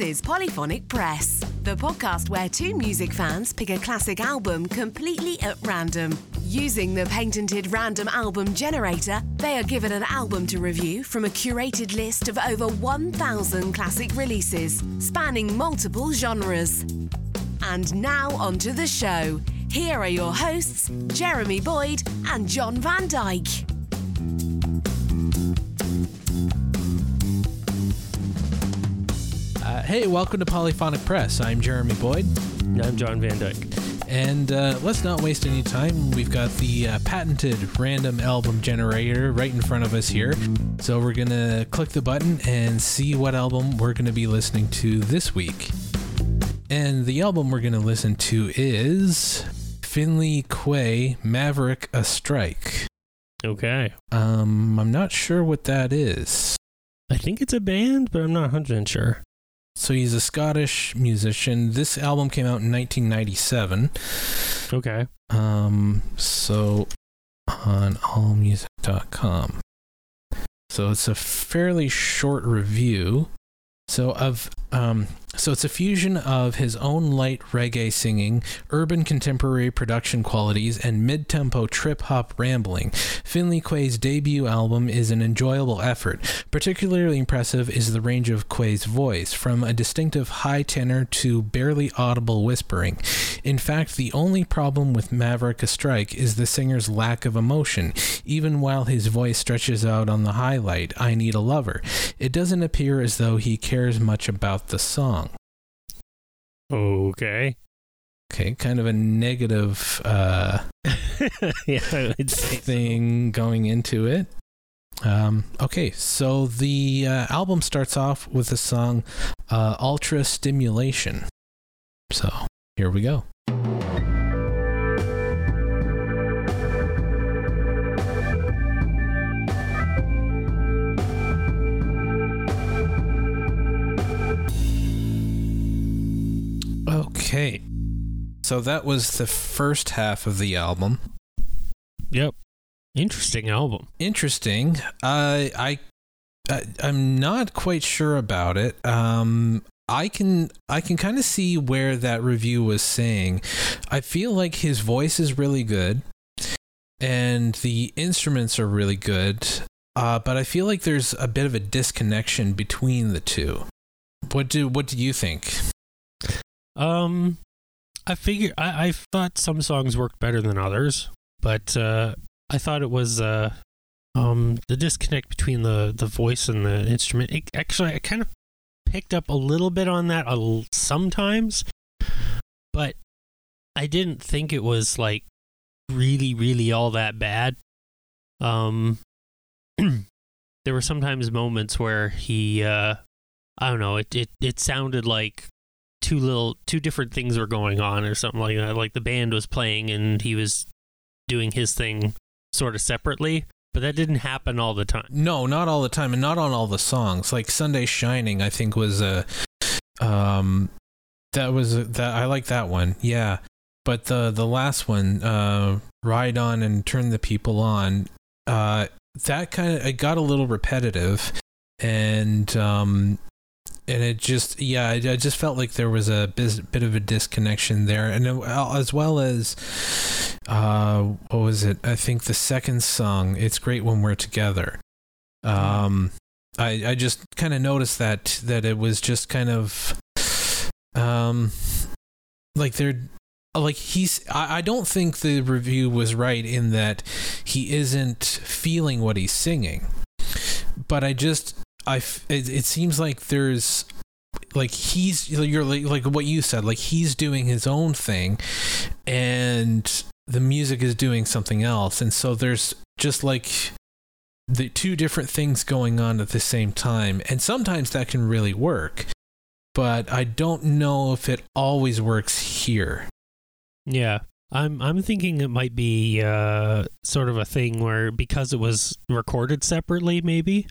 Is Polyphonic Press, the podcast where two music fans pick a classic album completely at random. Using the patented random album generator, they are given an album to review from a curated list of over 1,000 classic releases, spanning multiple genres. And now onto the show. Here are your hosts, Jeremy Boyd and John Van Dyke. Hey, welcome to Polyphonic Press. I'm Jeremy Boyd. And I'm John Van Dyke. And uh, let's not waste any time. We've got the uh, patented random album generator right in front of us here. So we're going to click the button and see what album we're going to be listening to this week. And the album we're going to listen to is Finley Quaye Maverick A Strike. Okay. Um, I'm not sure what that is. I think it's a band, but I'm not 100% sure. So he's a Scottish musician. This album came out in 1997. Okay. Um, so on allmusic.com. So it's a fairly short review. So of um, so it's a fusion of his own light reggae singing, urban contemporary production qualities, and mid-tempo trip-hop rambling. Finley Quaye's debut album is an enjoyable effort. Particularly impressive is the range of Quaye's voice, from a distinctive high tenor to barely audible whispering. In fact, the only problem with Maverick a Strike is the singer's lack of emotion. Even while his voice stretches out on the highlight, I Need a Lover, it doesn't appear as though he cares much about the song. Okay. Okay, kind of a negative uh, yeah, say so. thing going into it. Um, okay, so the uh, album starts off with the song uh, Ultra Stimulation. So here we go. Okay. So that was the first half of the album. Yep. Interesting album. Interesting. Uh, I, I I'm not quite sure about it. Um, I can I can kind of see where that review was saying. I feel like his voice is really good, and the instruments are really good. Uh, but I feel like there's a bit of a disconnection between the two. What do What do you think? Um, I figure I, I thought some songs worked better than others, but uh, I thought it was uh, um, the disconnect between the the voice and the instrument. It, actually, I kind of picked up a little bit on that sometimes, but I didn't think it was like really, really all that bad. Um, there were sometimes moments where he, uh, I don't know, it, it it sounded like two little two different things were going on or something like that. Like the band was playing and he was doing his thing sort of separately, but that didn't happen all the time. No, not all the time, and not on all the songs. Like Sunday Shining, I think was a, um, that was a, that I like that one. Yeah, but the the last one, uh, Ride On and Turn the People On, uh, that kind of it got a little repetitive, and um, and it just yeah, I, just felt like there was a bit of a disconnection there, and it- as well as, uh, what was it? I think the second song, "It's Great When We're Together." Um, I I just kind of noticed that that it was just kind of, um, like they're like he's I, I don't think the review was right in that he isn't feeling what he's singing but i just i it, it seems like there's like he's you're like, like what you said like he's doing his own thing and the music is doing something else. And so there's just like the two different things going on at the same time. And sometimes that can really work but i don't know if it always works here. Yeah. I'm I'm thinking it might be uh, sort of a thing where because it was recorded separately, maybe,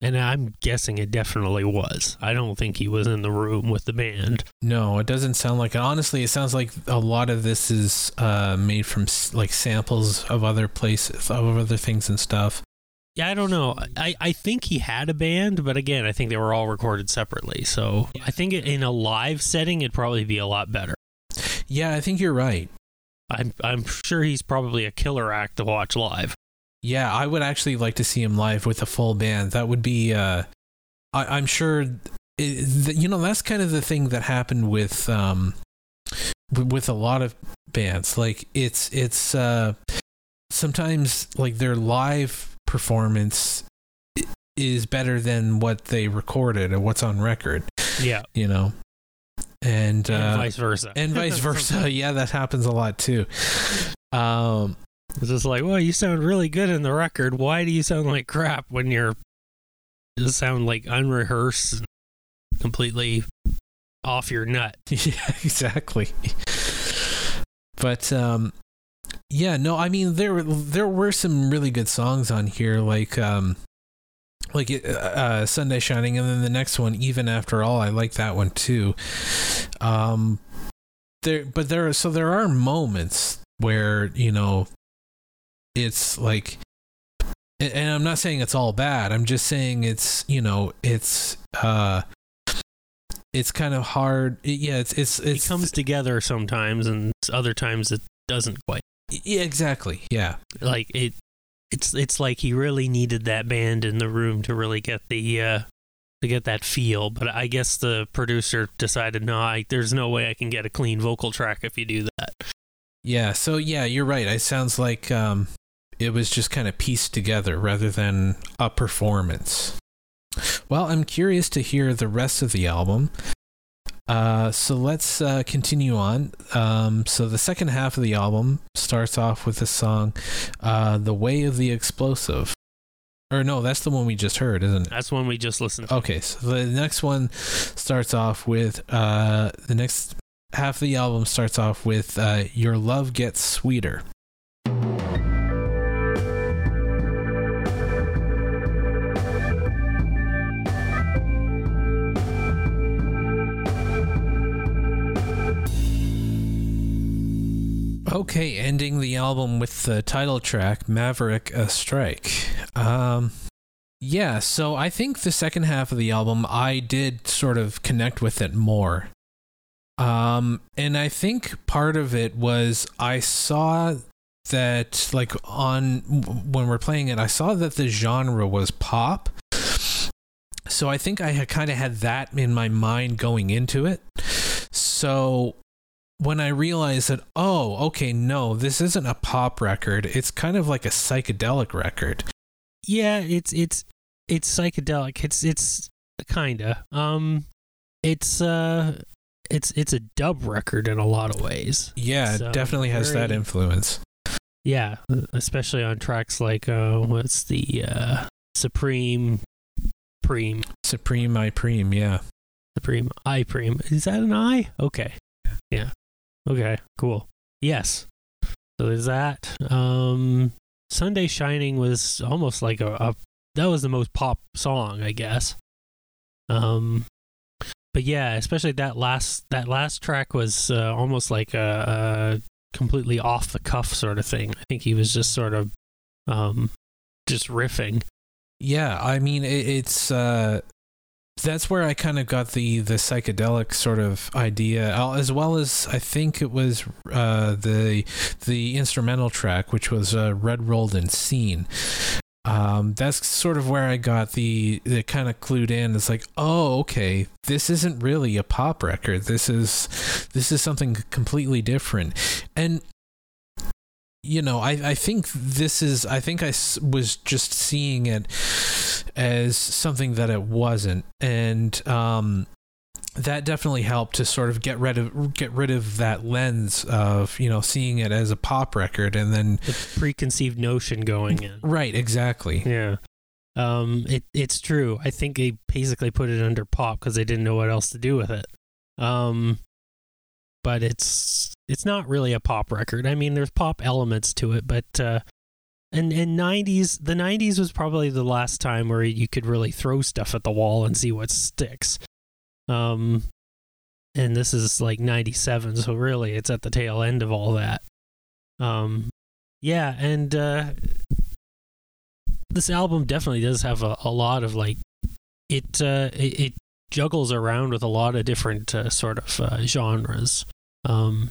and I'm guessing it definitely was. I don't think he was in the room with the band. No, it doesn't sound like it. Honestly, it sounds like a lot of this is uh, made from like samples of other places, of other things and stuff. Yeah, I don't know. I, I think he had a band, but again, I think they were all recorded separately. So I think in a live setting, it'd probably be a lot better. Yeah, I think you're right. I'm I'm sure he's probably a killer act to watch live. Yeah, I would actually like to see him live with a full band. That would be. Uh, I, I'm sure. It, you know, that's kind of the thing that happened with um, with a lot of bands. Like it's it's uh, sometimes like their live performance is better than what they recorded or what's on record. Yeah, you know, and, and uh, vice versa, and vice versa. yeah, that happens a lot too. Um, it's just like, well, you sound really good in the record. Why do you sound like crap when you're just sound like unrehearsed, completely off your nut? Yeah, exactly. But um, yeah, no, I mean there there were some really good songs on here, like um, like uh, uh, Sunday Shining, and then the next one, even after all, I like that one too. Um, there, but there, so there are moments where you know, it's like, and I'm not saying it's all bad. I'm just saying it's you know, it's uh, it's kind of hard. Yeah, it's it's, it's it comes together sometimes, and other times it doesn't quite. Yeah, exactly. Yeah. Like it it's it's like he really needed that band in the room to really get the uh to get that feel, but I guess the producer decided no, I, there's no way I can get a clean vocal track if you do that. Yeah, so yeah, you're right. It sounds like um it was just kind of pieced together rather than a performance. Well, I'm curious to hear the rest of the album. Uh, so let's uh, continue on. Um, so the second half of the album starts off with the song uh, "The Way of the Explosive." Or no, that's the one we just heard, isn't it? That's the one we just listened to. Okay, so the next one starts off with uh, the next half of the album starts off with uh, "Your Love Gets Sweeter." Okay, ending the album with the title track Maverick a Strike. Um yeah, so I think the second half of the album I did sort of connect with it more. Um and I think part of it was I saw that like on when we're playing it I saw that the genre was pop. So I think I had kind of had that in my mind going into it. So when I realized that, oh, okay, no, this isn't a pop record. It's kind of like a psychedelic record. Yeah, it's it's it's psychedelic. It's it's kinda. Um, it's uh, it's it's a dub record in a lot of ways. Yeah, so it definitely has very, that influence. Yeah, especially on tracks like uh, what's the uh, Supreme, Preme, Supreme I Preme, yeah, Supreme I Preme. Is that an I? Okay, yeah. Okay, cool. Yes. So there's that. Um, Sunday Shining was almost like a, a that was the most pop song, I guess. Um, but yeah, especially that last that last track was uh, almost like a, a, completely off the cuff sort of thing. I think he was just sort of um, just riffing. Yeah, I mean it, it's uh, that's where I kind of got the the psychedelic sort of idea, as well as I think it was uh, the the instrumental track, which was uh, Red Rolled and Seen. Um, that's sort of where I got the the kind of clued in. It's like, oh, okay, this isn't really a pop record. This is this is something completely different. And you know, I, I think this is, I think I was just seeing it as something that it wasn't. And, um, that definitely helped to sort of get rid of get rid of that lens of you know seeing it as a pop record and then the preconceived notion going in. Right exactly. Yeah. Um it it's true. I think they basically put it under pop because they didn't know what else to do with it. Um but it's it's not really a pop record. I mean, there's pop elements to it, but uh, and and 90s the 90s was probably the last time where you could really throw stuff at the wall and see what sticks. Um, and this is like 97, so really it's at the tail end of all that. Um, yeah, and uh, this album definitely does have a, a lot of like it, uh, it it juggles around with a lot of different uh, sort of uh, genres. Um,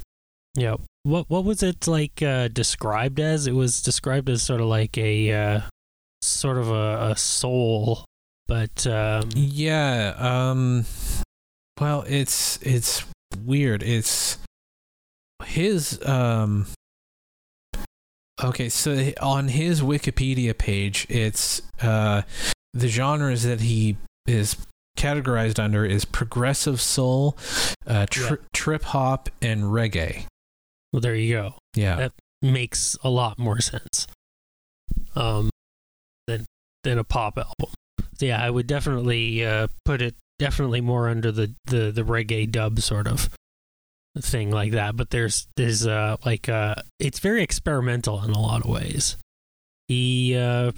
yeah, what what was it like uh, described as? It was described as sort of like a uh, sort of a, a soul, but um, Yeah. Um. Well, it's it's weird. It's his um. Okay, so on his Wikipedia page, it's uh the genres that he is categorized under is progressive soul, uh, tri- trip hop, and reggae. well, there you go. Yeah. That- Makes a lot more sense. Um, than than a pop album. So yeah, I would definitely uh, put it definitely more under the, the, the reggae dub sort of thing like that. But there's there's uh like uh it's very experimental in a lot of ways. He uh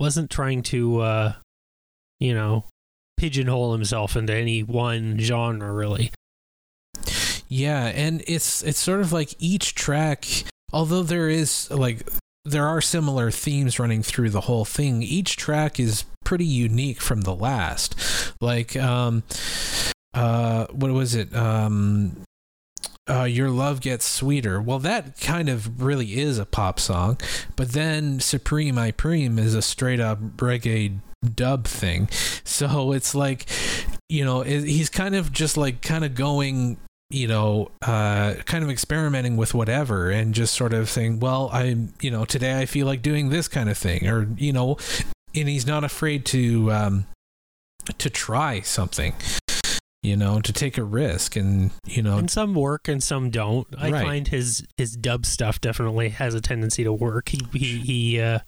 wasn't trying to uh you know pigeonhole himself into any one genre really. Yeah, and it's it's sort of like each track, although there is like there are similar themes running through the whole thing. Each track is pretty unique from the last. Like um uh what was it? Um uh, your love gets sweeter. Well, that kind of really is a pop song, but then Supreme I Preme is a straight up reggae dub thing. So it's like, you know, it, he's kind of just like kind of going you know, uh, kind of experimenting with whatever and just sort of saying, well, I'm, you know, today I feel like doing this kind of thing, or, you know, and he's not afraid to, um, to try something, you know, to take a risk and, you know, and some work and some don't. I Right. find his his dub stuff definitely has a tendency to work. He he he uh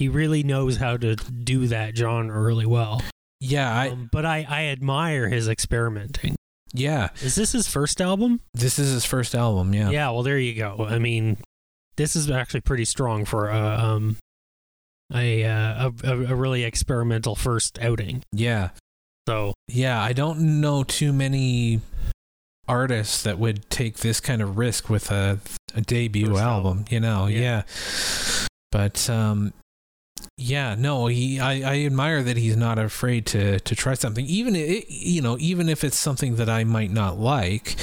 he really knows how to do that genre really well. yeah, I, um, but I I admire his experimenting. yeah, Is this his first album? this is his first album. Yeah. Yeah, well there you go. I mean, this is actually pretty strong for a um a uh, a, a really experimental first outing. Yeah. So Yeah. I don't know too many artists that would take this kind of risk with a, a debut album, album. you know. Yeah. Yeah. But um yeah, no, he I, I admire that he's not afraid to to try something even i you know, even if it's something that I might not like.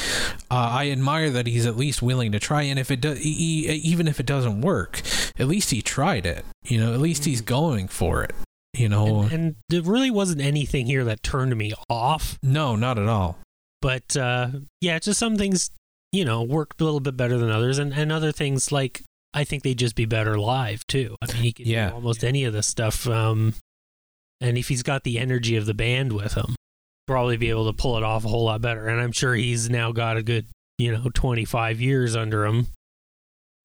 Uh, I admire that he's at least willing to try and if it does even if it doesn't work, at least he tried it. You know, at least he's going for it. You know. and, and there really wasn't anything here that turned me off. no, not at all. but uh, yeah, just some things you know worked a little bit better than others, and and other things like I think they'd just be better live too. I mean, he could Yeah. do almost any of this stuff, um, and if he's got the energy of the band with him, probably be able to pull it off a whole lot better. And I'm sure he's now got a good you know 25 years under him,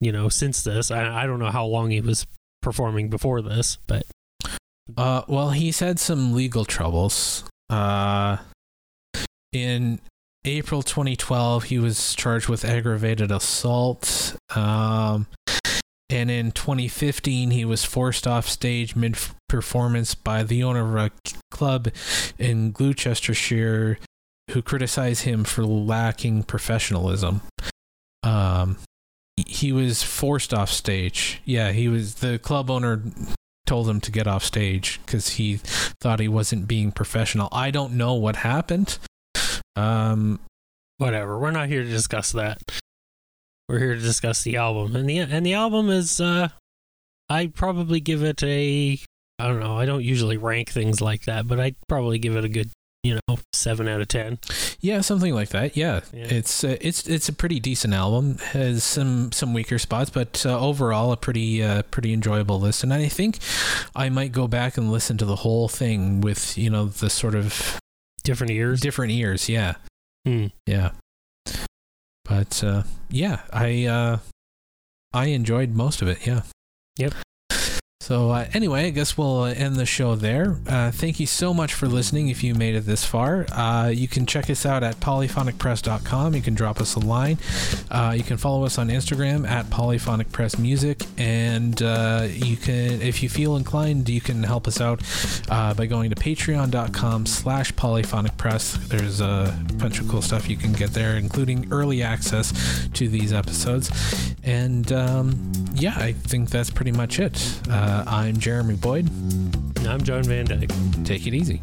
you know, since this. I I don't know how long he was performing before this, but Uh, well, he's had some legal troubles. Uh, in April 2012, he was charged with aggravated assault. Um, and in 2015, he was forced off stage mid performance by the owner of a club in Gloucestershire who criticized him for lacking professionalism. Um, he- was forced off stage. Yeah, he was the club owner told him to get off stage because he thought he wasn't being professional. I don't know what happened. Um, whatever. We're not here to discuss that. We're here to discuss the album, and the and the album is. uh I'd probably give it a. I don't know. I don't usually rank things like that, but I'd probably give it a good, you know, seven out of ten. yeah, something like that. Yeah, Yeah. it's uh, it's it's a pretty decent album. Has some some weaker spots, but uh, overall a pretty uh, pretty enjoyable listen. And I think I might go back and listen to the whole thing with you know the sort of Different ears. different ears. Yeah, Hmm. yeah. But uh, yeah, I uh, I enjoyed most of it. Yeah. Yep. So uh, anyway, I guess we'll uh, end the show there. Uh, thank you so much for listening. If you made it this far, uh, you can check us out at polyphonicpress.com. You can drop us a line. Uh, you can follow us on Instagram at polyphonicpressmusic, and uh, you can, if you feel inclined, you can help us out by going to patreon.com/slash polyphonicpress. There's a bunch of cool stuff you can get there, including early access to these episodes. And um, yeah, I think that's pretty much it. Uh, uh, I'm Jeremy Boyd. I'm John Van Dyke. Take it easy.